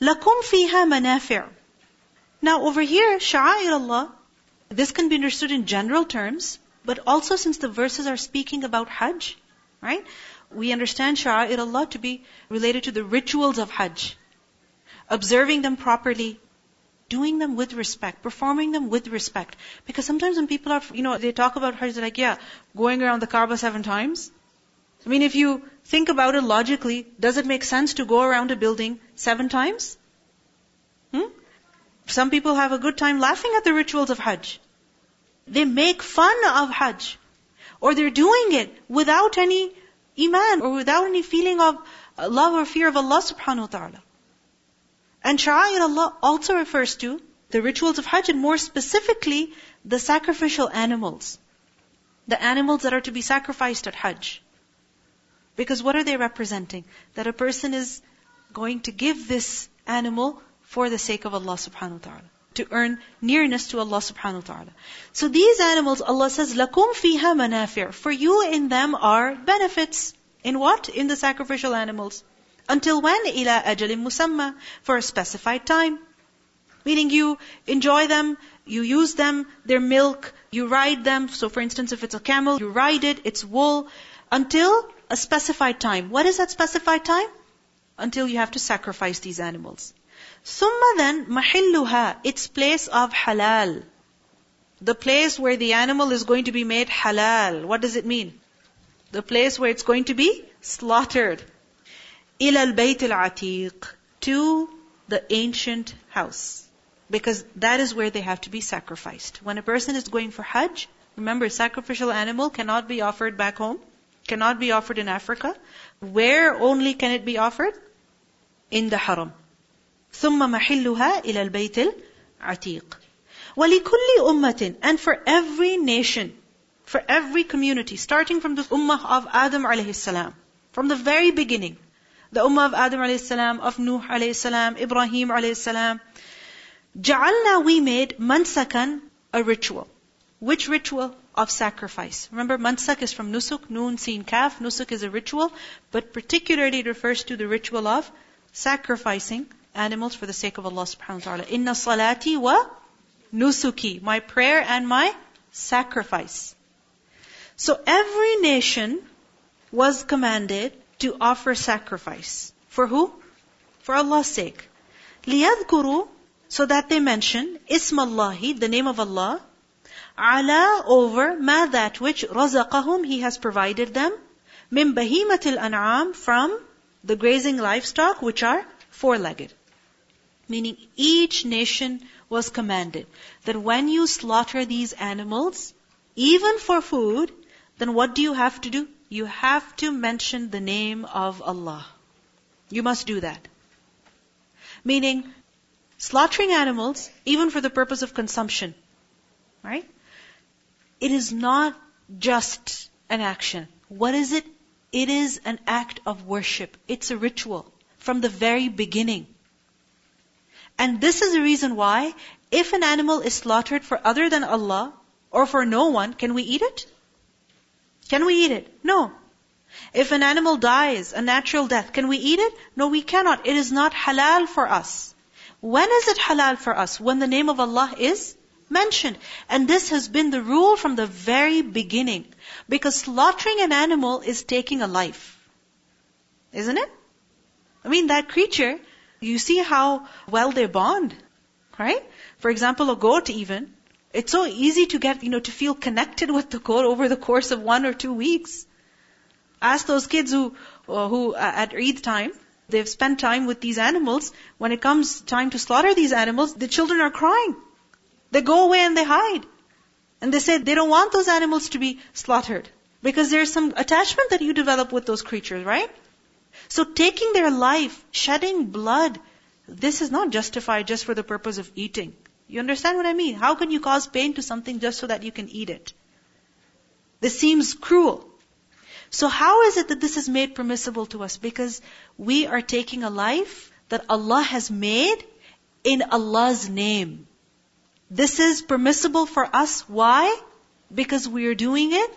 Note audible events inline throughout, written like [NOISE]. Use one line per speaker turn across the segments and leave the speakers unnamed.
لَكُمْ فِيهَا مَنَافِعُ Now over here, شعائر Allah, this can be understood in general terms, but also since the verses are speaking about Hajj, right? We understand sha'a'ir Allah to be related to the rituals of Hajj. Observing them properly, doing them with respect, performing them with respect. Because sometimes when people are, you know, they talk about Hajj, they're like, yeah, going around the Kaaba seven times. I mean, if you think about it logically, does it make sense to go around a building seven times? Hmm? Some people have a good time laughing at the rituals of Hajj. They make fun of Hajj. Or they're doing it without any iman or without any feeling of love or fear of Allah subhanahu wa ta'ala. And sha'air Allah also refers to the rituals of Hajj and more specifically the sacrificial animals. The animals that are to be sacrificed at Hajj. Because what are they representing? That a person is going to give this animal for the sake of Allah subhanahu wa ta'ala. To earn nearness to Allah subhanahu wa ta'ala. So these animals, Allah says, لَكُمْ فِيهَا manafi'. For you in them are benefits. In what? In the sacrificial animals. Until when? إِلَىٰ أَجَلٍ مُسَمَّى For a specified time. Meaning you enjoy them, you use them, their milk, you ride them. So for instance, if it's a camel, you ride it, it's wool. Until a specified time. What is that specified time? Until you have to sacrifice these animals. Summa then mahilluha, its place of halal. The place where the animal is going to be made halal. What does it mean? The place where it's going to be slaughtered. Ila al-bayt al-atiq. To the ancient house. Because that is where they have to be sacrificed. When a person is going for Hajj, remember sacrificial animal cannot be offered back home, cannot be offered in Africa. Where only can it be offered? In the haram. ثم محلها إلى البيت العتيق ولكل أمة and for every nation for every community starting from the ummah of Adam alayhi salam from the very beginning the ummah of Adam alayhi salam of Nuh alayhi salam Ibrahim alayhi salam جعلنا we made mansakan a ritual Which ritual? Of sacrifice. Remember, mansak is from nusuk, noon, seen, kaf. Nusuk is a ritual, but particularly it refers to the ritual of sacrificing animals for the sake of Allah subhanahu wa ta'ala. Inna salati wa nusuki. My prayer and my sacrifice. So every nation was commanded to offer sacrifice. For who? For Allah's sake. لِيَذْكُرُوا So that they mention, Ismallahi, the name of Allah, ala over ma that which razaqahum He has provided them, min bahimatil an'am from the grazing livestock which are four-legged. Meaning each nation was commanded that when you slaughter these animals, even for food, then what do you have to do? You have to mention the name of Allah. You must do that. Meaning, slaughtering animals, even for the purpose of consumption, right? It is not just an action. What is it? It is an act of worship. It's a ritual from the very beginning. And this is the reason why, if an animal is slaughtered for other than Allah, or for no one, can we eat it? Can we eat it? No. If an animal dies, a natural death, can we eat it? No, we cannot. It is not halal for us. When is it halal for us? When the name of Allah is mentioned. And this has been the rule from the very beginning. Because slaughtering an animal is taking a life. Isn't it? I mean, that creature, you see how well they bond, right? For example, a goat even, it's so easy to get, you know, to feel connected with the goat over the course of one or two weeks. Ask those kids who, uh, who uh, at Eid time, they've spent time with these animals. When it comes time to slaughter these animals, the children are crying. They go away and they hide. And they say they don't want those animals to be slaughtered. Because there's some attachment that you develop with those creatures, right? So taking their life, shedding blood, this is not justified just for the purpose of eating. You understand what I mean? How can you cause pain to something just so that you can eat it? This seems cruel. So how is it that this is made permissible to us? Because we are taking a life that Allah has made in Allah's name. This is permissible for us. Why? Because we are doing it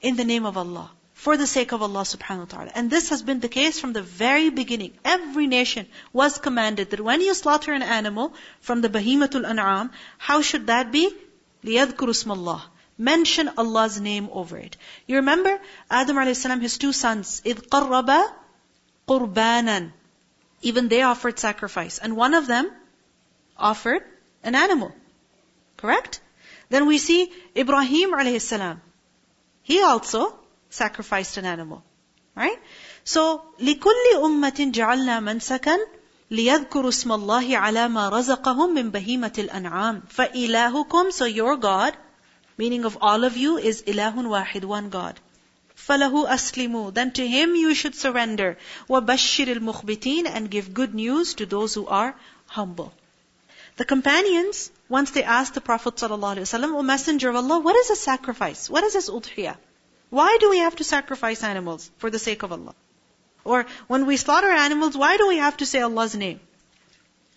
in the name of Allah for the sake of Allah subhanahu wa ta'ala. And this has been the case from the very beginning. Every nation was commanded that when you slaughter an animal from the bahimatul an'am, how should that be? لِيَذْكُرُ اسْمَ اللَّهِ Mention Allah's name over it. You remember Adam a.s., his two sons, إِذْ قَرَّبَ قُرْبَانًا Even they offered sacrifice. And one of them offered an animal. Correct? Then we see Ibrahim a.s. He also sacrificed an animal. Right? So, لِكُلِّ أُمَّةٍ جَعَلْنَا مَنْسَكًا لِيَذْكُرُوا اسْمَ اللَّهِ عَلَى مَا رَزَقَهُم مِّن بَهِيمَةِ الْأَنْعَامِ فَإِلَهُكُمْ So your God, meaning of all of you, is ilahun wahid, one God. فَلَهُ أَسْلِمُوا Then to him you should surrender. وَبَشِّرِ الْمُخْبِتِينَ And give good news to those who are humble. The companions, once they asked the Prophet ﷺ, O Messenger of Allah, what is a sacrifice? What is this udhiyah? Why do we have to sacrifice animals for the sake of Allah? Or when we slaughter animals, why do we have to say Allah's name?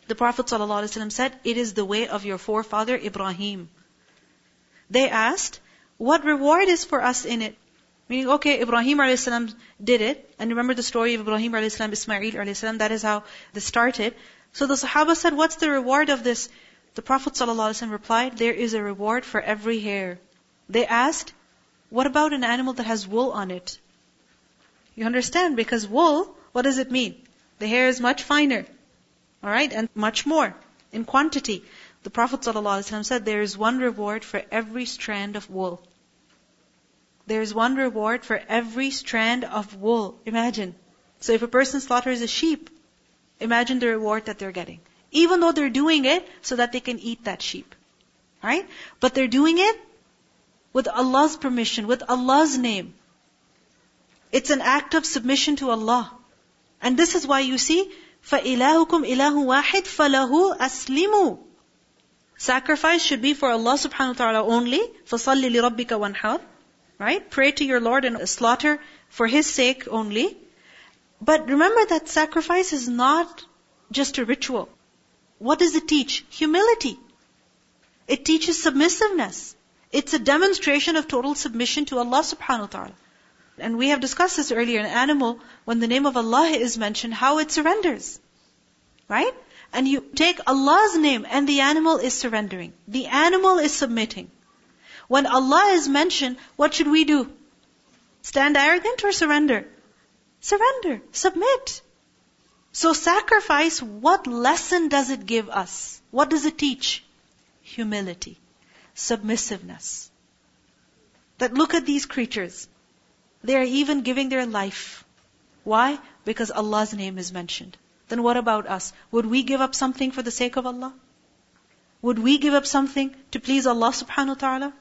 The Prophet ﷺ said, it is the way of your forefather Ibrahim. They asked, what reward is for us in it? Meaning, okay, Ibrahim a.s. did it, and remember the story of Ibrahim a.s., Ismail a.s., that is how this started. So the Sahaba said, what's the reward of this? The Prophet ﷺ replied, there is a reward for every hair. They asked, what about an animal that has wool on it? You understand? Because wool, what does it mean? The hair is much finer. Alright? And much more in quantity. The Prophet ﷺ said there is one reward for every strand of wool. There is one reward for every strand of wool. Imagine. So if a person slaughters a sheep, imagine the reward that they're getting. Even though they're doing it so that they can eat that sheep. Right? But they're doing it with Allah's permission, with Allah's name. It's an act of submission to Allah. And this is why you see, فَإِلَهُكُمْ إِلَهُ وَاحِدْ فَلَهُ أَسْلِمُوا Sacrifice should be for Allah subhanahu wa ta'ala only. فَصَلِّ لِرَبِّكَ وَانْحَرْ Right? Pray to your Lord and slaughter for His sake only. But remember that sacrifice is not just a ritual. What does it teach? Humility. It teaches submissiveness. It's a demonstration of total submission to Allah subhanahu wa ta'ala. And we have discussed this earlier. An animal, when the name of Allah is mentioned, how it surrenders. Right? And you take Allah's name and the animal is surrendering. The animal is submitting. When Allah is mentioned, what should we do? Stand arrogant or surrender? Surrender. Submit. So sacrifice, what lesson does it give us? What does it teach? Humility submissiveness. That look at these creatures. They are even giving their life. Why? Because Allah's name is mentioned. Then what about us? Would we give up something for the sake of Allah? Would we give up something to please Allah subhanahu wa ta'ala?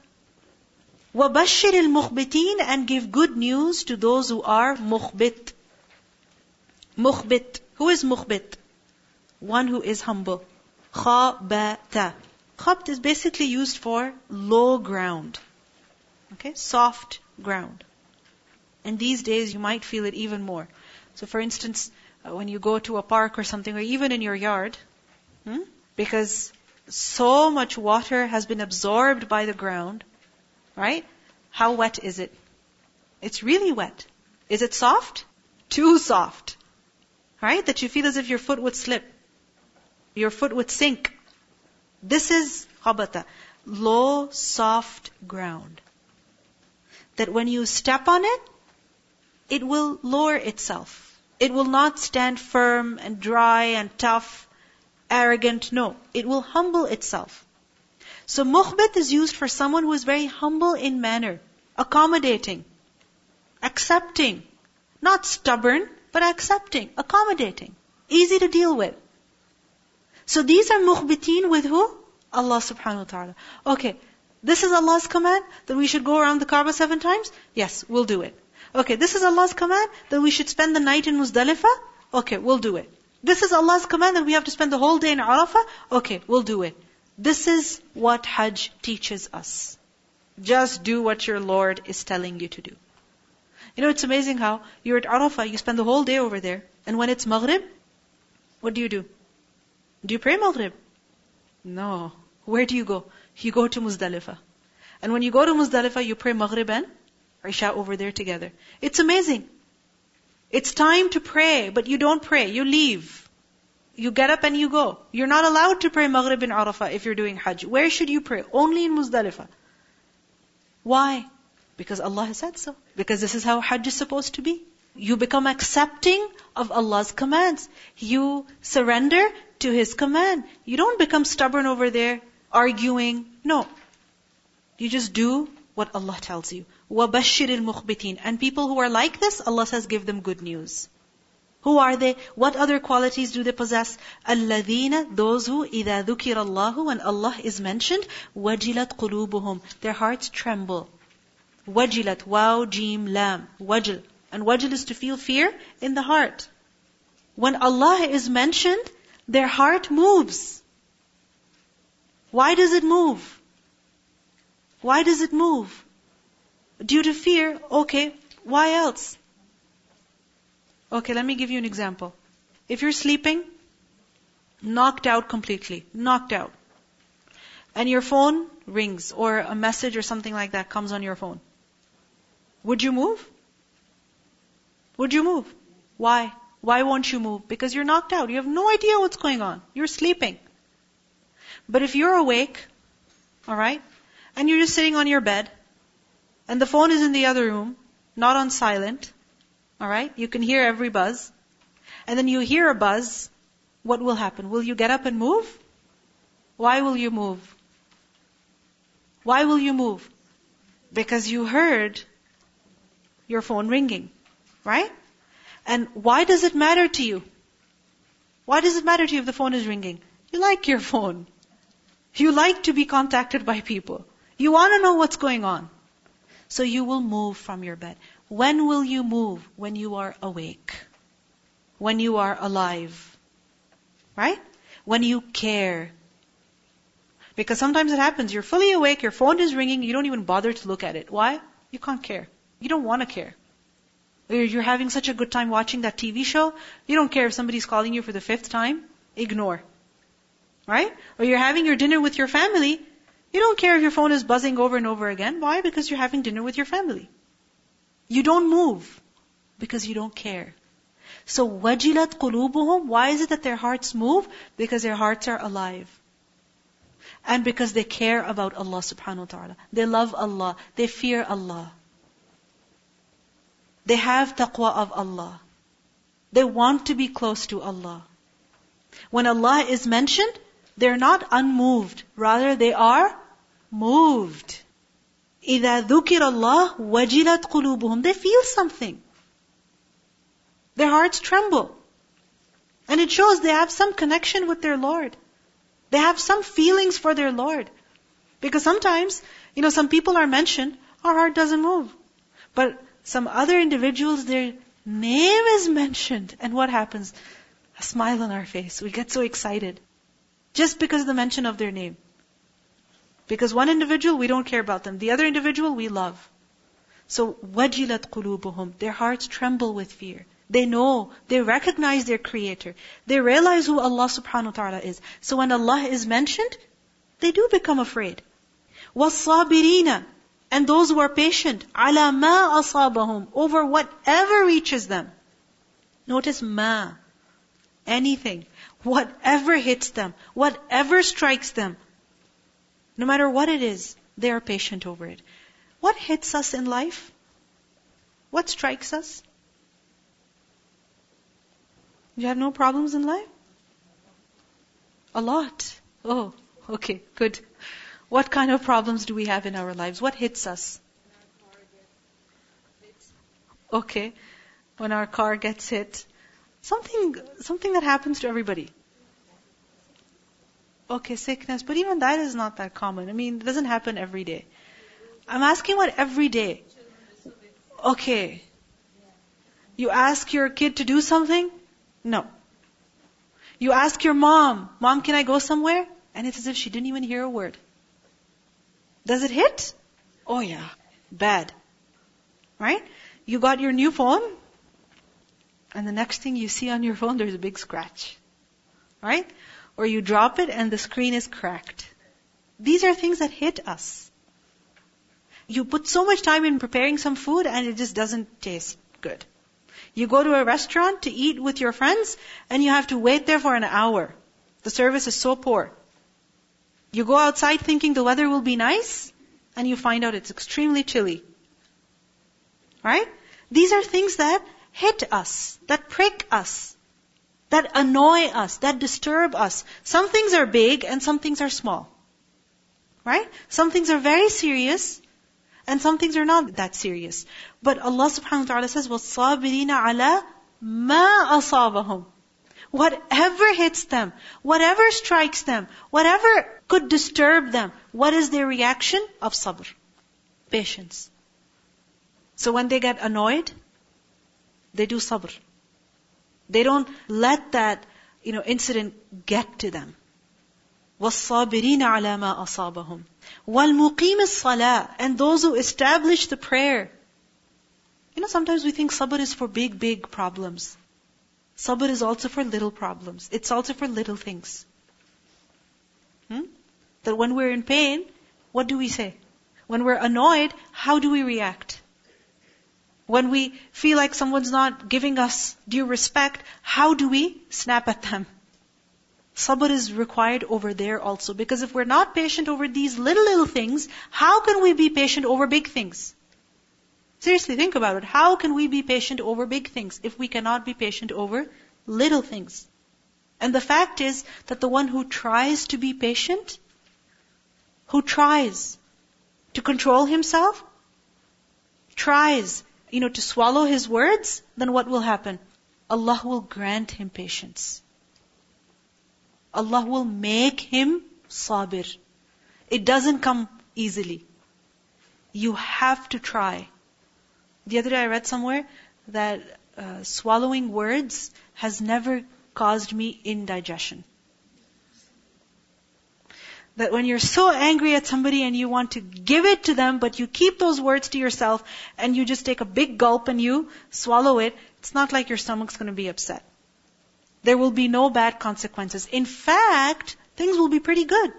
وَبَشِّرِ الْمُخْبِتِينَ And give good news to those who are mukhbit. Mukhbit. Who is mukhbit? One who is humble. خَابَتَ Khabt is basically used for low ground. Okay? Soft ground. And these days you might feel it even more. So for instance, uh, when you go to a park or something, or even in your yard, hmm, because so much water has been absorbed by the ground, right? How wet is it? It's really wet. Is it soft? Too soft. Right? That you feel as if your foot would slip. Your foot would sink. This is khabata, low, soft ground. That when you step on it, it will lower itself. It will not stand firm and dry and tough, arrogant. No, it will humble itself. So mukhbit is used for someone who is very humble in manner, accommodating, accepting, not stubborn, but accepting, accommodating, easy to deal with. So these are mukhbitin with who? Allah subhanahu wa ta'ala. Okay, this is Allah's command that we should go around the Kaaba seven times? Yes, we'll do it. Okay, this is Allah's command that we should spend the night in Muzdalifah? Okay, we'll do it. This is Allah's command that we have to spend the whole day in Arafah? Okay, we'll do it. This is what Hajj teaches us. Just do what your Lord is telling you to do. You know, it's amazing how you're at Arafah, you spend the whole day over there, and when it's Maghrib, what do you do? Do you pray Maghrib? No. Where do you go? You go to Muzdalifah. And when you go to Muzdalifah, you pray Maghrib and Isha over there together. It's amazing. It's time to pray, but you don't pray. You leave. You get up and you go. You're not allowed to pray Maghrib in Arafah if you're doing Hajj. Where should you pray? Only in Muzdalifah. Why? Because Allah has said so. Because this is how Hajj is supposed to be. You become accepting of Allah's commands. You surrender to His command. You don't become stubborn over there, arguing. No. You just do what Allah tells you. وَبَشِّرِ الْمُخْبِتِينَ And people who are like this, Allah says, give them good news. Who are they? What other qualities do they possess? الَّذِينَ Those who إِذَا ذُكِرَ اللَّهُ When Allah is mentioned, وَجِلَتْ قُلُوبُهُم Their hearts tremble. وَجِلَتْ Waw, Jim, Lam. وَجِل And wajil is to feel fear in the heart. When Allah is mentioned, their heart moves. Why does it move? Why does it move? Due to fear, okay, why else? Okay, let me give you an example. If you're sleeping, knocked out completely, knocked out, and your phone rings or a message or something like that comes on your phone, would you move? Would you move? Why? Why won't you move? Because you're knocked out. You have no idea what's going on. You're sleeping. But if you're awake, alright, and you're just sitting on your bed, and the phone is in the other room, not on silent, alright? You can hear every buzz. And then you hear a buzz, what will happen? Will you get up and move? Why will you move? Why will you move? Because you heard your phone ringing, right? And why does it matter to you? Why does it matter to you if the phone is ringing? You like your phone. You like to be contacted by people. You want to know what's going on. So you will move from your bed. When will you move? When you are awake. When you are alive. Right? When you care. Because sometimes it happens, you're fully awake, your phone is ringing, you don't even bother to look at it. Why? You can't care. You don't want to care. You're having such a good time watching that TV show, you don't care if somebody's calling you for the fifth time. Ignore. Right? Or you're having your dinner with your family, you don't care if your phone is buzzing over and over again. Why? Because you're having dinner with your family. You don't move because you don't care. So wajilat qulubuhum, why is it that their hearts move? Because their hearts are alive. And because they care about Allah subhanahu wa ta'ala. They love Allah. They fear Allah. They have taqwa of Allah. They want to be close to Allah. When Allah is mentioned, they're not unmoved. Rather, they are moved. إِذَا ذُكِرَ اللَّهُ وَجِلَتْ قُلُوبُهُم They feel something. Their hearts tremble. And it shows they have some connection with their Lord. They have some feelings for their Lord. Because sometimes, you know, some people are mentioned, our heart doesn't move. But some other individuals, their name is mentioned. And what happens? A smile on our face. We get so excited. Just because of the mention of their name. Because one individual, we don't care about them. The other individual, we love. So, wajilat qulubuhum. Their hearts tremble with fear. They know, they recognize their creator. They realize who Allah subhanahu wa ta'ala is. So when Allah is mentioned, they do become afraid. وَالصَّابِرِينَ And those who are patient, عَلَى مَا أَصَابَهُمْ Over whatever reaches them. Notice ma. Anything. Whatever hits them, whatever strikes them, no matter what it is, they are patient over it. What hits us in life? What strikes us? You have no problems in life? A lot. Oh, okay, good. What kind of problems do we have in our lives? What hits us? Okay. When our car gets hit. Something, something that happens to everybody. Okay, sickness, but even that is not that common. I mean, it doesn't happen every day. I'm asking what every day. Okay. You ask your kid to do something? No. You ask your mom, Mom, can I go somewhere? And it's as if she didn't even hear a word. Does it hit? Oh yeah. Bad. Right? You got your new phone, and the next thing you see on your phone, there's a big scratch. Right? Or you drop it and the screen is cracked. These are things that hit us. You put so much time in preparing some food and it just doesn't taste good. You go to a restaurant to eat with your friends and you have to wait there for an hour. The service is so poor. You go outside thinking the weather will be nice and you find out it's extremely chilly. Right? These are things that hit us, that prick us, that annoy us, that disturb us. Some things are big and some things are small. Right? Some things are very serious and some things are not that serious. But Allah subhanahu wa ta'ala says, وَالصَّابِرِينَ عَلَى مَا أَصَابَهُم Whatever hits them, whatever strikes them, whatever could disturb them, what is their reaction? Of sabr. Patience. So when they get annoyed, they do sabr. They don't let that, you know, incident get to them. وَالصَّابِرِينَ عَلَى مَا أَصَابَهُمْ وَالْمُقِيمِ الصَّلَاةِ And those who establish the prayer. You know, sometimes we think sabr is for big, big problems. Sabr is also for little problems. It's also for little things. Hmm? That when we're in pain, what do we say? When we're annoyed, how do we react? When we feel like someone's not giving us due respect, how do we snap at them? Sabr is required over there also. Because if we're not patient over these little, little things, how can we be patient over big things? Seriously, think about it. How can we be patient over big things if we cannot be patient over little things? And the fact is that the one who tries to be patient, who tries to control himself, tries, you know, to swallow his words, then what will happen? Allah will grant him patience. Allah will make him sabir. It doesn't come easily. You have to try. The other day I read somewhere that uh, swallowing words has never caused me indigestion. That when you're so angry at somebody and you want to give it to them, but you keep those words to yourself and you just take a big gulp and you swallow it, it's not like your stomach's going to be upset. There will be no bad consequences. In fact, things will be pretty good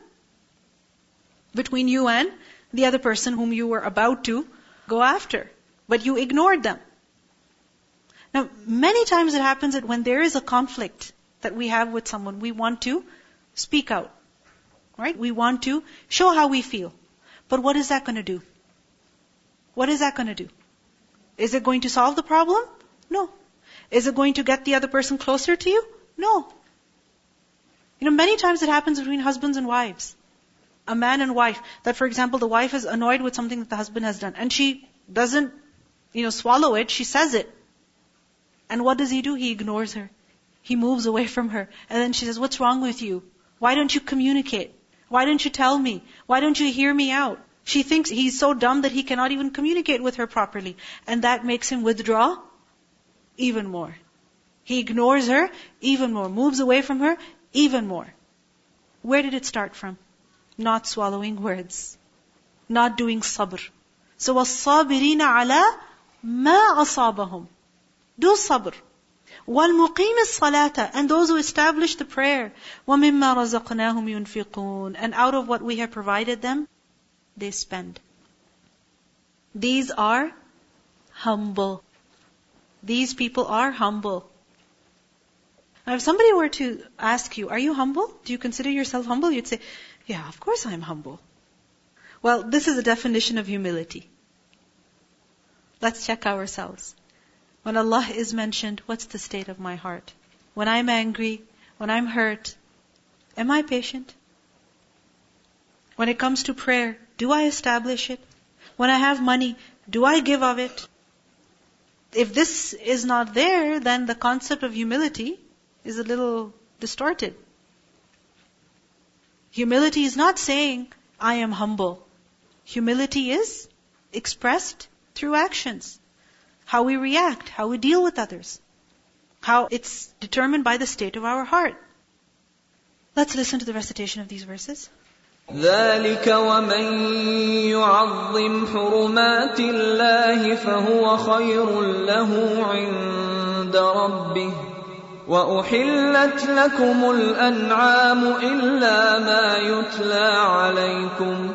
between you and the other person whom you were about to go after. But you ignored them. Now, many times it happens that when there is a conflict that we have with someone, we want to speak out. Right? We want to show how we feel. But what is that going to do? What is that going to do? Is it going to solve the problem? No. Is it going to get the other person closer to you? No. You know, many times it happens between husbands and wives. A man and wife. That, for example, the wife is annoyed with something that the husband has done. And she doesn't, you know, swallow it. She says it. And what does he do? He ignores her. He moves away from her. And then she says, what's wrong with you? Why don't you communicate? Why don't you tell me? Why don't you hear me out? She thinks he's so dumb that he cannot even communicate with her properly. And that makes him withdraw even more. He ignores her even more, moves away from her even more. Where did it start from? Not swallowing words. Not doing sabr. So وَالصَّابِرِينَ عَلَى مَا أَصَابَهُمْ Do sabr. وَالْمُقِيمِ الصَّلَاةَ And those who establish the prayer. وَمِمَّا رَزَقْنَاهُمْ يُنْفِقُونَ And out of what we have provided them, they spend. These are humble. These people are humble. Now, if somebody were to ask you, are you humble? Do you consider yourself humble? You'd say, yeah, of course I'm humble. Well, this is a definition of humility. Let's check ourselves. When Allah is mentioned, what's the state of my heart? When I'm angry, when I'm hurt, am I patient? When it comes to prayer, do I establish it? When I have money, do I give of it? if this is not there, then the concept of humility is a little distorted. Humility is not saying, I am humble. Humility is expressed through actions How we react, how we deal with others. How it's determined by the state of our heart. Let's listen to the recitation of these verses.
ذلك ومن يعظم حرمات الله فهو خير له عند ربه واحلت لكم الانعام الا ما يتلى عليكم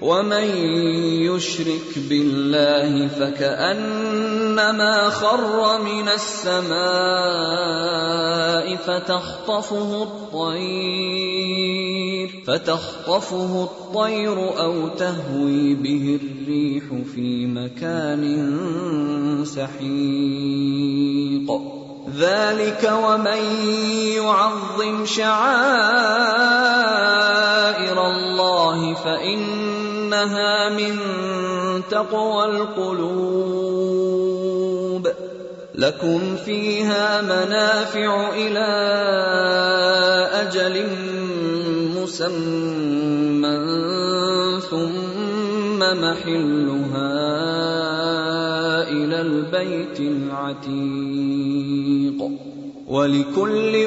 ومن يشرك بالله فكانما خر من السماء فتخطفه الطير فتخطفه الطير أو تهوي به الريح في مكان سحيق ذلك ومن يعظم شعائر الله فإن إنها من تقوى القلوب. لكم فيها منافع إلى أجل مسمى ثم محلها إلى البيت العتيق. ولكل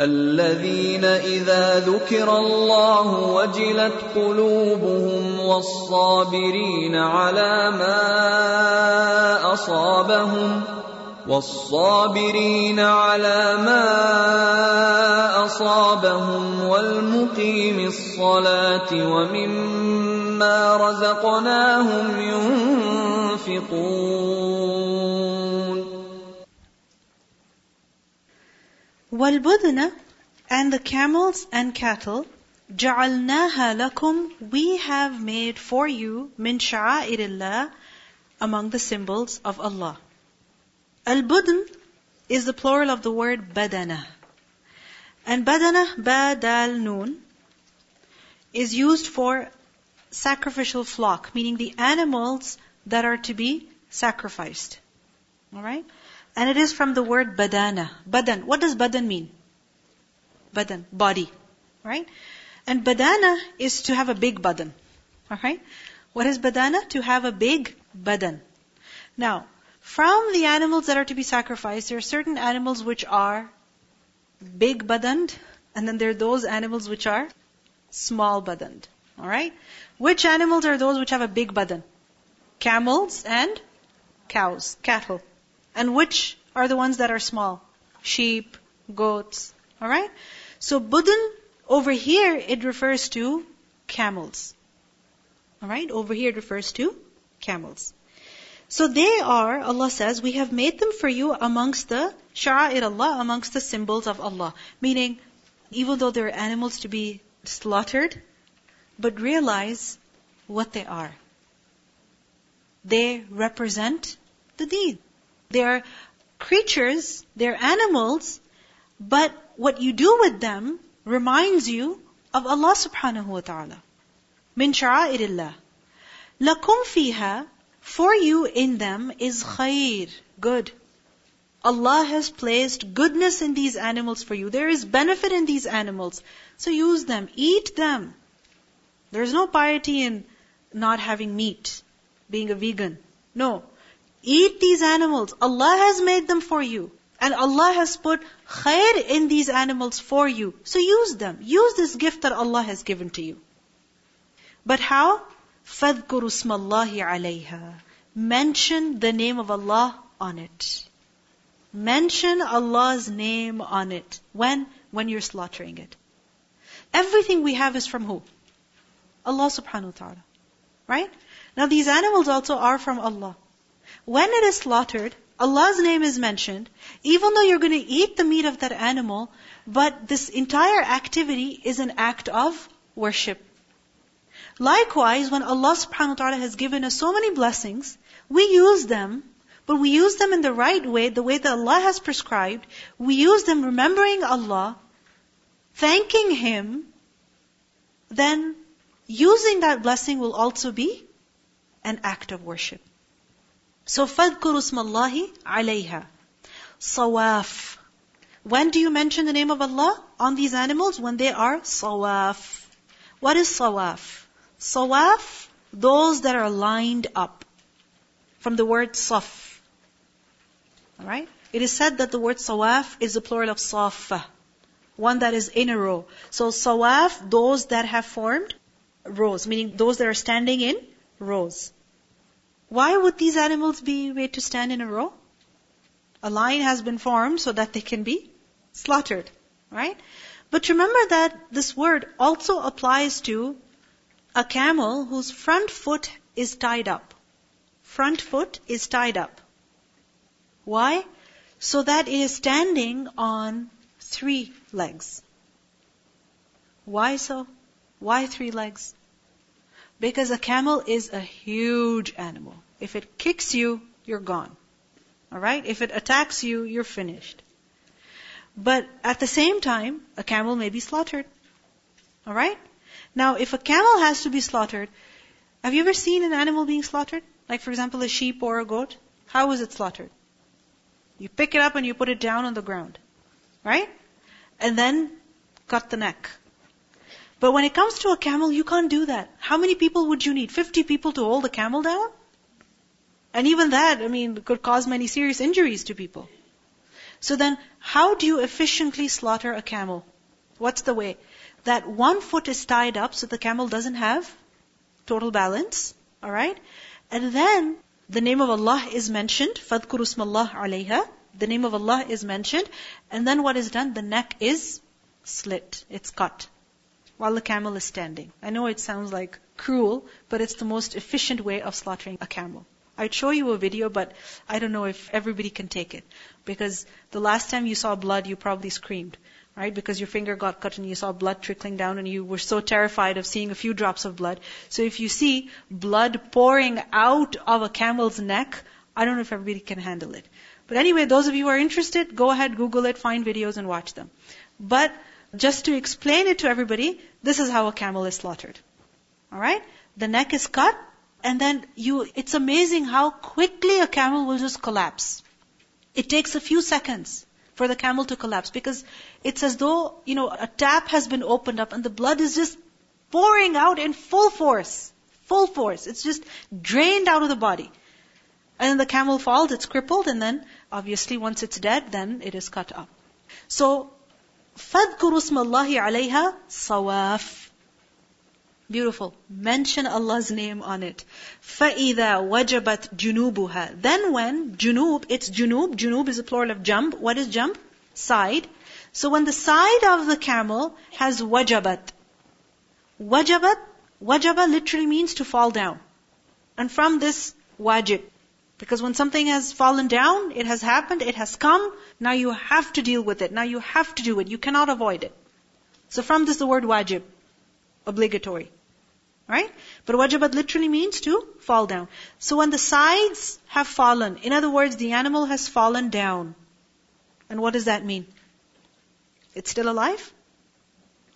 الذين إذا ذكر الله وجلت قلوبهم والصابرين على ما أصابهم والصابرين على ما أصابهم والمقيم الصلاة ومما رزقناهم ينفقون
والبدن and the camels and cattle جعلناها لكم we have made for you من شعائر الله among the symbols of Allah. Al-budn is the plural of the word badana. And badana, badal noon, is used for sacrificial flock, meaning the animals that are to be sacrificed. Alright? And it is from the word badana. Badan. What does badan mean? Badan. Body. Right? And badana is to have a big badan. Alright? What is badana? To have a big badan. Now, from the animals that are to be sacrificed, there are certain animals which are big badaned, and then there are those animals which are small badaned. Alright? Which animals are those which have a big badan? Camels and cows, cattle. And which are the ones that are small? Sheep, goats. Alright? So budun, over here, it refers to camels. Alright? Over here, it refers to camels. So they are, Allah says, we have made them for you amongst the sha'a'ir Allah, amongst the symbols of Allah. Meaning, even though they're animals to be slaughtered, but realize what they are. They represent the deen. They're creatures, they're animals, but what you do with them reminds you of Allah subhanahu wa ta'ala. Min sha'airillah. Lakum fiha, for you in them is khair, good. Allah has placed goodness in these animals for you. There is benefit in these animals. So use them, eat them. There's no piety in not having meat, being a vegan. No. Eat these animals. Allah has made them for you. And Allah has put khair in these animals for you. So use them. Use this gift that Allah has given to you. But how? فَاذْكُرُوا اسْمَ اللَّهِ عَلَيْهَا Mention the name of Allah on it. Mention Allah's name on it. When? When you're slaughtering it. Everything we have is from who? Allah subhanahu wa ta'ala. Right? Now these animals also are from Allah. When it is slaughtered, Allah's name is mentioned, even though you're going to eat the meat of that animal, but this entire activity is an act of worship. Likewise, when Allah subhanahu wa ta'ala has given us so many blessings, we use them, but we use them in the right way, the way that Allah has prescribed. We use them remembering Allah, thanking Him, then using that blessing will also be an act of worship. So فَاذْكُرُوا اسْمَ اللَّهِ عَلَيْهَا Sawaf. When do you mention the name of Allah on these animals? When they are sawaf. What is sawaf? Sawaf, those that are lined up. From the word saf. Alright? It is said that the word sawaf is the plural of safa. One that is in a row. So sawaf, those that have formed rows, meaning those that are standing in rows. Why would these animals be made to stand in a row? A line has been formed so that they can be slaughtered, right? But remember that this word also applies to a camel whose front foot is tied up. Front foot is tied up. Why? So that it is standing on three legs. Why so? Why three legs? Because a camel is a huge animal. If it kicks you, you're gone. Alright? If it attacks you, you're finished. But at the same time, a camel may be slaughtered. Alright? Now, if a camel has to be slaughtered, have you ever seen an animal being slaughtered? Like, for example, a sheep or a goat? How is it slaughtered? You pick it up and you put it down on the ground. Right? And then cut the neck. But when it comes to a camel, you can't do that. How many people would you need? 50 people to hold the camel down? And even that, I mean, could cause many serious injuries to people. So then, how do you efficiently slaughter a camel? What's the way? That one foot is tied up so the camel doesn't have total balance. Alright? And then, the name of Allah is mentioned. فَذْكُرُ اسْمَ اللَّهِ عَلَيْهَا The name of Allah is mentioned. And then what is done? The neck is slit. It's cut. While the camel is standing. I know it sounds like cruel, but it's the most efficient way of slaughtering a camel. I'd show you a video, but I don't know if everybody can take it. Because the last time you saw blood, you probably screamed, right? Because your finger got cut and you saw blood trickling down and you were so terrified of seeing a few drops of blood. So if you see blood pouring out of a camel's neck, I don't know if everybody can handle it. But anyway, those of you who are interested, go ahead, Google it, find videos and watch them. But just to explain it to everybody, this is how a camel is slaughtered. Alright? The neck is cut, and then you, it's amazing how quickly a camel will just collapse. It takes a few seconds for the camel to collapse because it's as though, you know, a tap has been opened up and the blood is just pouring out in full force. Full force. It's just drained out of the body. And then the camel falls, it's crippled, and then obviously once it's dead, then it is cut up. So, فاذكروا اسم الله عليها صواف. Beautiful. Mention Allah's name on it. فَإِذَا وَجَبَتْ جُنُوبُهَا Then when junub, it's junub. Junub is a plural of janb. What is janb? Side. So when the side of the camel has wajabat. Wajabat, wajaba literally means to fall down. And from this wajib, because when something has fallen down, it has happened, it has come, now you have to deal with it. Now you have to do it. You cannot avoid it. So from this the word wajib. Obligatory. Right? But wajabat literally means to fall down. So when the sides have fallen, in other words, the animal has fallen down. And what does that mean? It's still alive?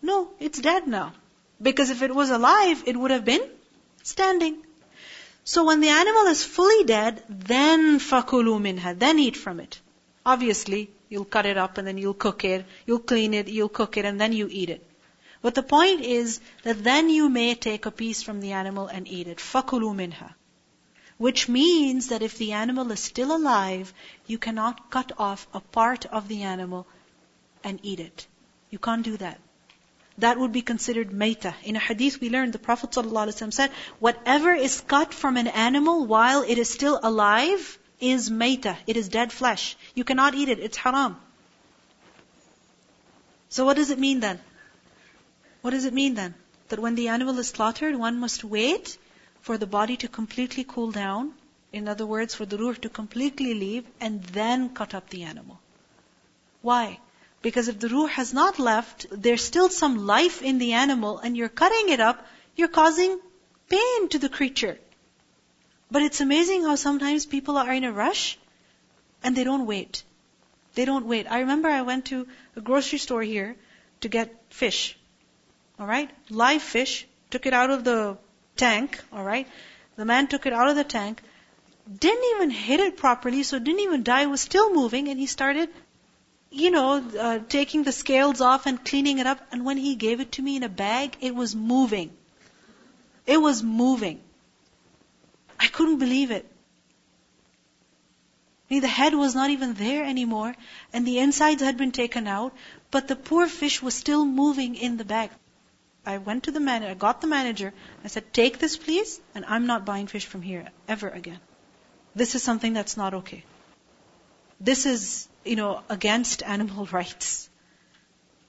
No, it's dead now. Because if it was alive, it would have been standing. So when the animal is fully dead, then fakuluminha, then eat from it. Obviously, you'll cut it up and then you'll cook it, you'll clean it, you'll cook it, and then you eat it. But the point is that then you may take a piece from the animal and eat it. fakuluminha. Which means that if the animal is still alive, you cannot cut off a part of the animal and eat it. You can't do that. That would be considered maita. In a hadith we learned, the Prophet ﷺ said, whatever is cut from an animal while it is still alive is maita. It is dead flesh. You cannot eat it. It's haram. So what does it mean then? What does it mean then? That when the animal is slaughtered, one must wait for the body to completely cool down. In other words, for the ruh to completely leave and then cut up the animal. Why? Because if the ruh has not left, there's still some life in the animal and you're cutting it up, you're causing pain to the creature. But it's amazing how sometimes people are in a rush and they don't wait. They don't wait. I remember I went to a grocery store here to get fish. Alright? Live fish. Took it out of the tank. Alright? The man took it out of the tank, didn't even hit it properly, so it didn't even die, it was still moving, and he started, you know, uh, taking the scales off and cleaning it up. And when he gave it to me in a bag, it was moving. It was moving. I couldn't believe it. I mean, the head was not even there anymore, and the insides had been taken out, but the poor fish was still moving in the bag. I went to the manager, I got the manager, I said, take this please, and I'm not buying fish from here ever again. This is something that's not okay. This is, you know, against animal rights.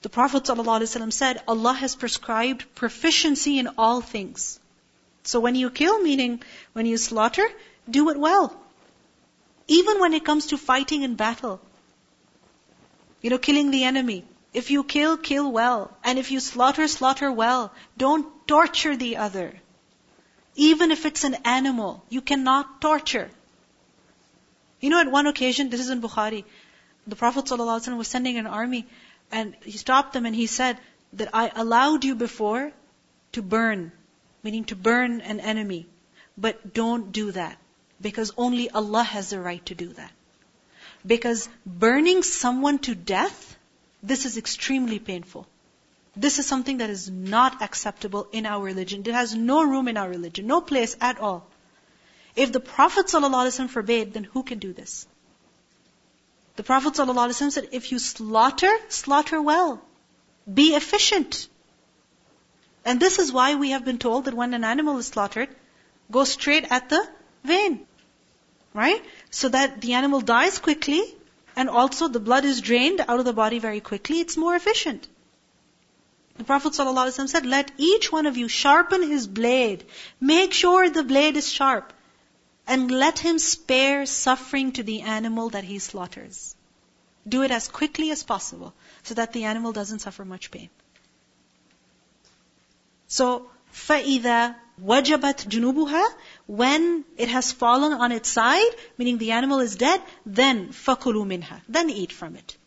The Prophet ﷺ said, Allah has prescribed proficiency in all things. So when you kill, meaning when you slaughter, do it well. Even when it comes to fighting in battle. You know, killing the enemy. If you kill, kill well. And if you slaughter, slaughter well. Don't torture the other. Even if it's an animal, you cannot torture. You know, at one occasion, this is in Bukhari, the Prophet ﷺ was sending an army and he stopped them and he said that I allowed you before to burn, meaning to burn an enemy. But don't do that because only Allah has the right to do that. Because burning someone to death, this is extremely painful. This is something that is not acceptable in our religion. It has no room in our religion, no place at all. If the Prophet ﷺ forbade, then who can do this? The Prophet ﷺ said, if you slaughter, slaughter well. Be efficient. And this is why we have been told that when an animal is slaughtered, go straight at the vein. Right? So that the animal dies quickly, and also the blood is drained out of the body very quickly. It's more efficient. The Prophet ﷺ said, let each one of you sharpen his blade. Make sure the blade is sharp and let him spare suffering to the animal that he slaughters. Do it as quickly as possible so that the animal doesn't suffer much pain. So, فَإِذَا وَجَبَتْ جُنُوبُهَا When it has fallen on its side, meaning the animal is dead, then فَكُلُوا مِنْهَا Then eat from it.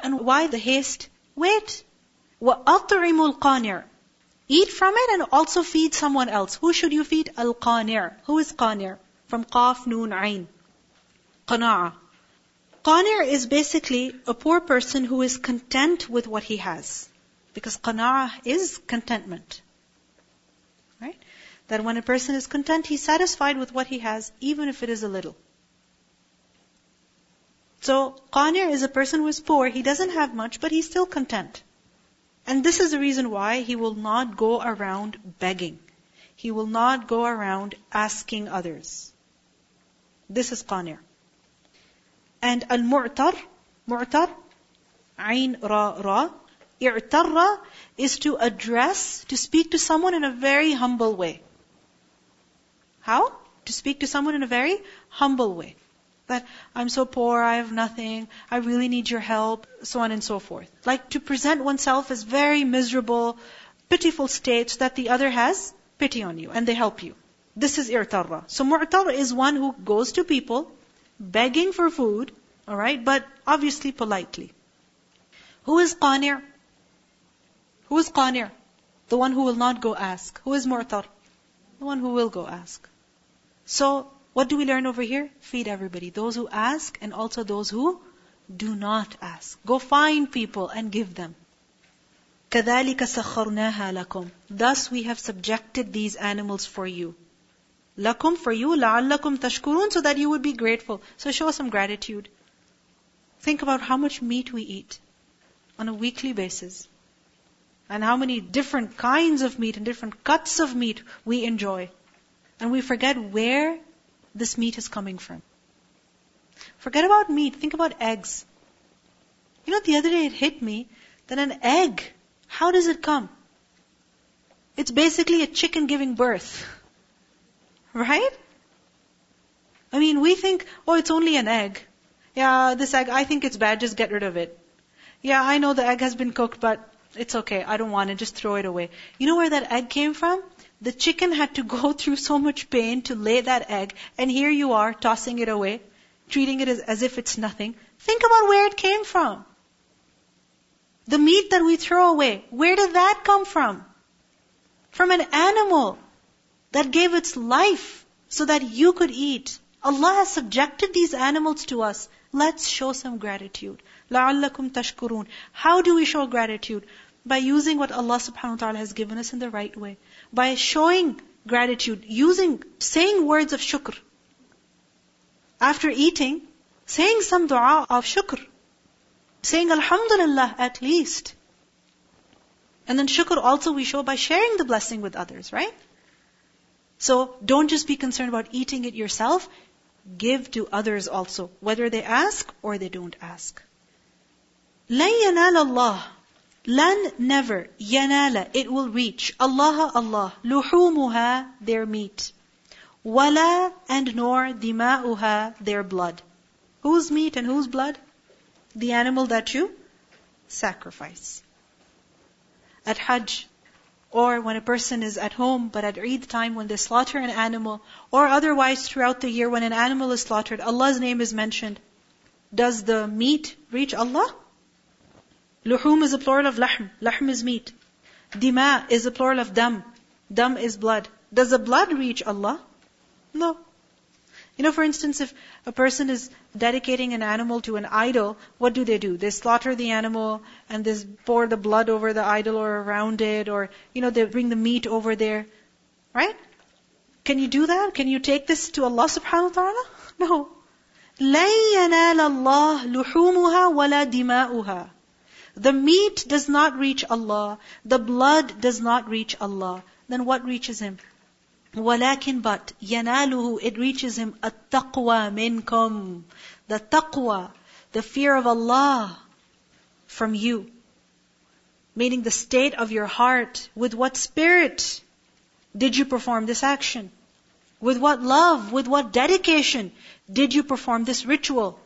And why the haste? Wait. وَأَطْعِمُ الْقَانِعَ Eat from it and also feed someone else. Who should you feed? Al-Qani'. Who is Qanir? From Qaf Noon Ain. Qana'a. Qani' is basically a poor person who is content with what he has. Because qana'a is contentment. Right? That when a person is content, he's satisfied with what he has, even if it is a little. So, qani' is a person who is poor, he doesn't have much, but he's still content. And this is the reason why he will not go around begging. He will not go around asking others. This is qani'. And al-mu'tar, mu'tar, ayn ra ra, is to address, to speak to someone in a very humble way. How? To speak to someone in a very humble way. That I'm so poor, I have nothing, I really need your help, so on and so forth. Like to present oneself as very miserable, pitiful state so that the other has pity on you and they help you. This is irtarra. So mu'tar is one who goes to people begging for food, alright, but obviously politely. Who is qani'? Who is qani'? The one who will not go ask. Who is mu'tar? The one who will go ask. So, what do we learn over here? Feed everybody. Those who ask and also those who do not ask. Go find people and give them. كَذَلِكَ سَخَّرْنَاهَا لَكُمْ Thus we have subjected these animals for you. Lakum for you, la'allakum tashkurun, so that you would be grateful. So show some gratitude. Think about how much meat we eat on a weekly basis. And how many different kinds of meat and different cuts of meat we enjoy. And we forget where this meat is coming from. Forget about meat, think about eggs. You know, the other day it hit me that an egg, how does it come? It's basically a chicken giving birth. Right? I mean, we think, oh, it's only an egg. Yeah, this egg, I think it's bad, just get rid of it. Yeah, I know the egg has been cooked, but it's okay, I don't want it, just throw it away. You know where that egg came from? The chicken had to [LAUGHS] go through so much pain to lay that egg, and here you are tossing it away, treating it as, as if it's nothing. Think about where it came from. The meat that we throw away, where did that come from? From an animal that gave its life so that you could eat. Allah has subjected these animals to us. Let's show some gratitude. لَعَلَّكُمْ تَشْكُرُونَ How do we show gratitude? By using what Allah subhanahu wa ta'ala has given us in the right way. By showing gratitude, using, saying words of shukr. After eating, saying some dua of shukr. Saying alhamdulillah at least. And then shukr also we show by sharing the blessing with others, right? So don't just be concerned about eating it yourself. Give to others also, whether they ask or they don't ask. لن ينال الله Lan never, yanala, it will reach. Allah, Allah, luhumuha, their meat. Wala and nor dima'uha, their blood. Whose meat and whose blood? The animal that you sacrifice. At Hajj, or when a person is at home, but at Eid time when they slaughter an animal, or otherwise throughout the year when an animal is slaughtered, Allah's name is mentioned. Does the meat reach Allah? Luhum is a plural of lahm. Lahm is meat. Dima is a plural of dam. Dam is blood. Does the blood reach Allah? No. You know, for instance, if a person is dedicating an animal to an idol, what do they do? They slaughter the animal and they pour the blood over the idol or around it, or, you know, they bring the meat over there. Right? Can you do that? Can you take this to Allah subhanahu wa ta'ala? No. لَن يَنَالَ اللَّهُ لُحُومُهَا وَلَا دِمَاؤُهَا the meat does not reach Allah. The blood does not reach Allah. Then what reaches Him? Walakin but yanaluhu it reaches him at-taqwa. The taqwa, the fear of Allah from you. Meaning the state of your heart. With what spirit did you perform this action? With what love, with what dedication did you perform this ritual?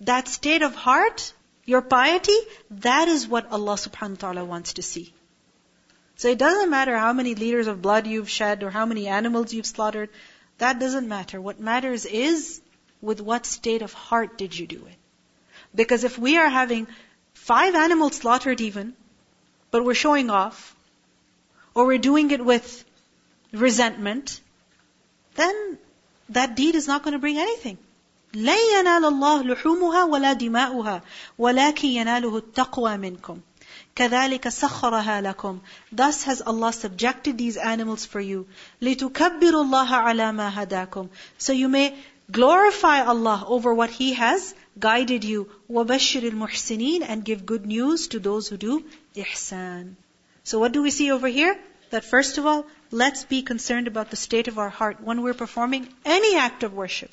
That state of heart, your piety, that is what Allah subhanahu wa ta'ala wants to see. So it doesn't matter how many liters of blood you've shed or how many animals you've slaughtered. That doesn't matter. What matters is with what state of heart did you do it? Because if we are having five animals slaughtered even, but we're showing off, or we're doing it with resentment, then that deed is not going to bring anything. لن ينال الله لحومها ولا دماؤها ولكن يناله التقوى منكم كذلك سخرها لكم Thus has Allah subjected these animals for you لتكبروا الله على ما هداكم So you may glorify Allah over what He has guided you وبشر المحسنين and give good news to those who do ihsan So what do we see over here? That first of all, let's be concerned about the state of our heart when we're performing any act of worship.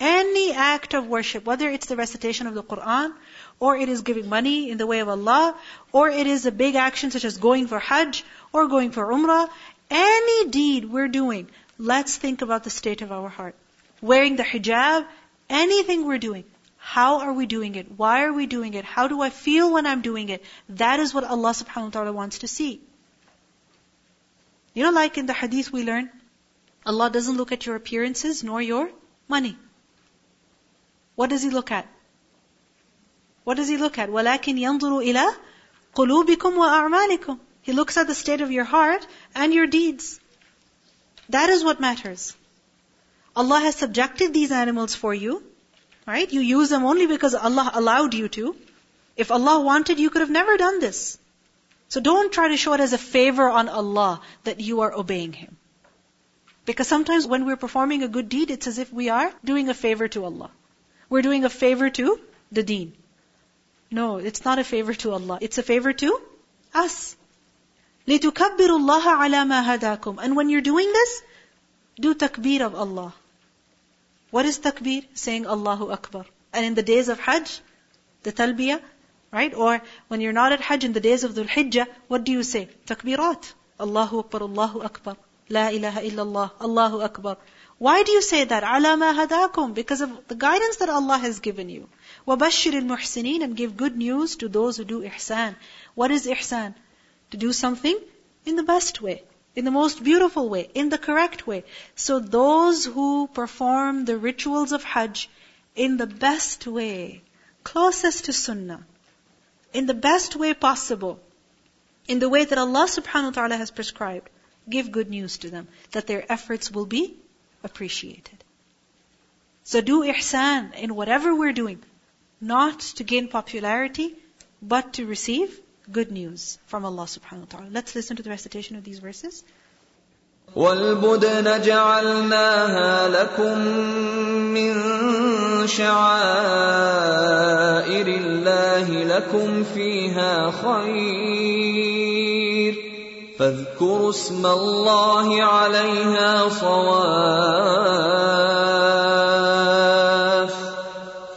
Any act of worship, whether it's the recitation of the Quran, or it is giving money in the way of Allah, or it is a big action such as going for Hajj, or going for Umrah, any deed we're doing, let's think about the state of our heart. Wearing the hijab, anything we're doing, how are we doing it? Why are we doing it? How do I feel when I'm doing it? That is what Allah subhanahu wa ta'ala wants to see. You know, like in the hadith we learn, Allah doesn't look at your appearances nor your money. What does he look at? What does he look at? وَلَكِنْ يَنظُرُ إِلَىٰ قُلُوبِكُمْ وَأَعْمَالِكُمْ He looks at the state of your heart and your deeds. That is what matters. Allah has subjected these animals for you. Right? You use them only because Allah allowed you to. If Allah wanted, you could have never done this. So don't try to show it as a favor on Allah that you are obeying Him. Because sometimes when we're performing a good deed, it's as if we are doing a favor to Allah we're doing a favor to the deen. No, it's not a favor to Allah. It's a favor to us. لِتُكَبِّرُوا اللَّهَ عَلَى مَا هَدَاكُمْ And when you're doing this, do takbir of Allah. What is takbir? Saying Allahu Akbar. And in the days of Hajj, the talbiyah, right? Or when you're not at Hajj in the days of Dhul Hijjah, what do you say? Takbirat. Allahu Akbar, Allahu Akbar. La ilaha illallah, Allahu Akbar. Why do you say that? عَلَى مَا هَدَاكُمْ Because of the guidance that Allah has given you. وَبَشِّرِ الْمُحْسِنِينَ And give good news to those who do ihsan. What is ihsan? To do something in the best way, in the most beautiful way, in the correct way. So those who perform the rituals of Hajj in the best way, closest to Sunnah, in the best way possible, in the way that Allah subhanahu wa ta'ala has prescribed, Give good news to them that their efforts will be appreciated. So do ihsan in whatever we're doing, not to gain popularity, but to receive good news from Allah subhanahu wa ta'ala. Let's listen to the recitation of these verses.
والبدن جعلناها لكم من شعائر الله لكم فيها خير فاذكروا اسم الله عليها صواف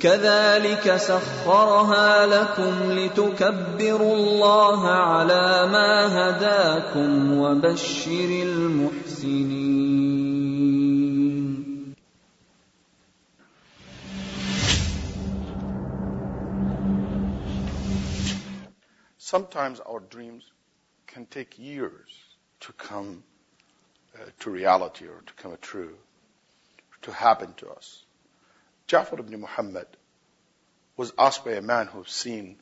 كذلك سخرها لكم لتكبروا الله على ما هداكم وبشر المحسنين
Sometimes our dreams can take years to come uh, to reality or to come true, to happen to us. Ja'far ibn Muhammad was asked by a man who's seen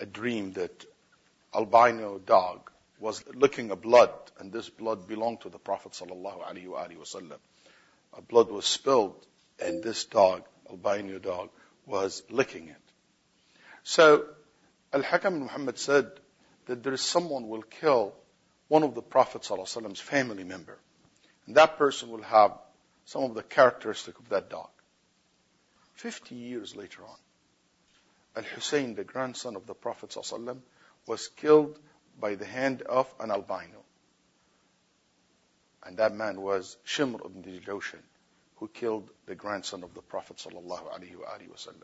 a dream that albino dog was licking a blood, and this blood belonged to the Prophet sallallahu alaihi wasallam. A blood was spilled, and this dog, albino dog, was licking it. So Al-Hakam Muhammad said that there is someone will kill one of the Prophet ﷺ's family member. And that person will have some of the characteristics of that dog. Fifty years later on, Al-Hussein, the grandson of the Prophet ﷺ, was killed by the hand of an albino. And that man was Shimr ibn Jawshan, who killed the grandson of the Prophet wasallam.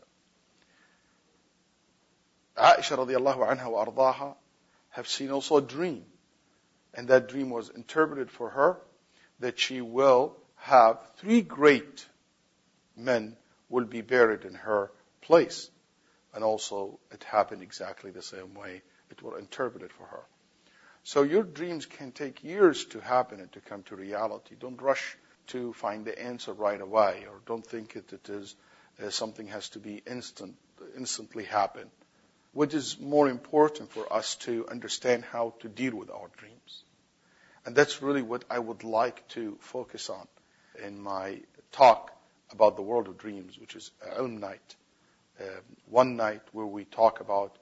Aisha radiallahu anha wa ardaha have seen also a dream. And that dream was interpreted for her that she will have three great men will be buried in her place. And also it happened exactly the same way it was interpreted for her. So your dreams can take years to happen and to come to reality. Don't rush to find the answer right away or don't think that it is uh, something has to be instant, instantly happen. Which is more important for us to understand how to deal with our dreams. And that's really what I would like to focus on in my talk about the world of dreams, which is Ilm Night. Uh, one night where we talk about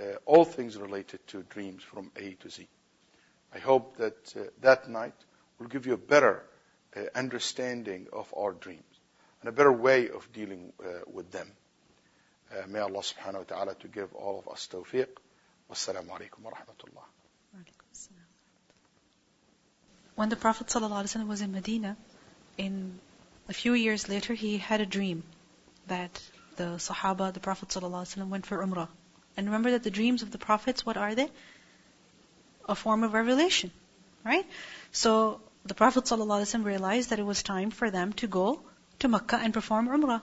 uh, all things related to dreams from A to Z. I hope that uh, that night will give you a better uh, understanding of our dreams and a better way of dealing uh, with them. Uh, may Allah subhanahu wa ta'ala to give all of us tawfiq. Wassalamu alaikum wa rahmatullah.
When the Prophet was in Medina, in a few years later, he had a dream that the Sahaba, the Prophet ﷺ went for Umrah. And remember that the dreams of the Prophets, what are they? A form of revelation, right? So the Prophet ﷺ realized that it was time for them to go to Makkah and perform Umrah.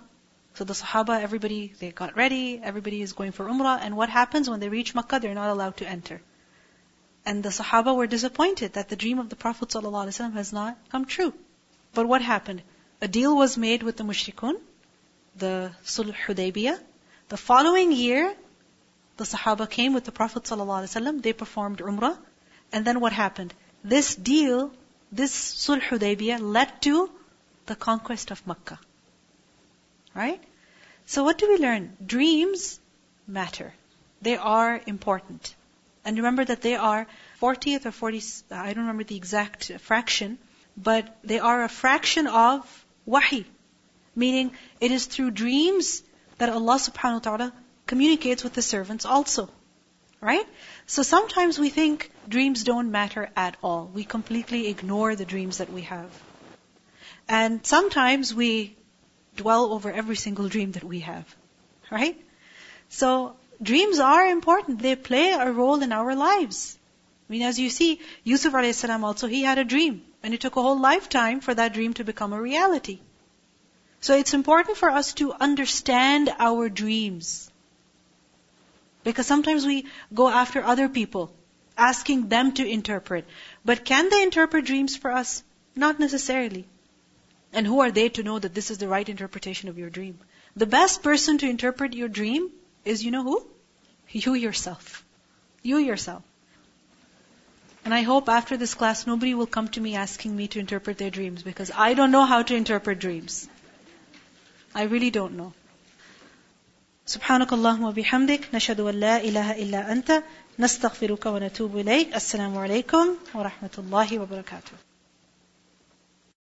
So the Sahaba, everybody, they got ready, everybody is going for Umrah, and what happens when they reach Makkah? They're not allowed to enter. And the Sahaba were disappointed that the dream of the Prophet ﷺ has not come true. But what happened? A deal was made with the mushrikun, the Sulh Hudaybiyah. The following year, the Sahaba came with the Prophet ﷺ, they performed Umrah, and then what happened? This deal, this Sulh Hudaybiyah led to the conquest of Makkah. Right? So what do we learn? Dreams matter. They are important. And remember that they are 40th or 40, I don't remember the exact fraction, but they are a fraction of wahi. Meaning, it is through dreams that Allah subhanahu wa ta'ala communicates with the servants also. Right? So sometimes we think dreams don't matter at all. We completely ignore the dreams that we have. And sometimes we dwell over every single dream that we have. Right? So, dreams are important. They play a role in our lives. I mean, as you see, Yusuf a.s. also, he had a dream. And it took a whole lifetime for that dream to become a reality. So it's important for us to understand our dreams. Because sometimes we go after other people, asking them to interpret. But can they interpret dreams for us? Not necessarily. And who are they to know that this is the right interpretation of your dream? The best person to interpret your dream is, you know who? You yourself. You yourself. And I hope after this class nobody will come to me asking me to interpret their dreams because I don't know how to interpret dreams. I really don't know. سبحانك اللهم وبحمدك نشهد أن لا إله إلا أنت نستغفرك ونتوب إليك السلام عليكم ورحمة الله وبركاته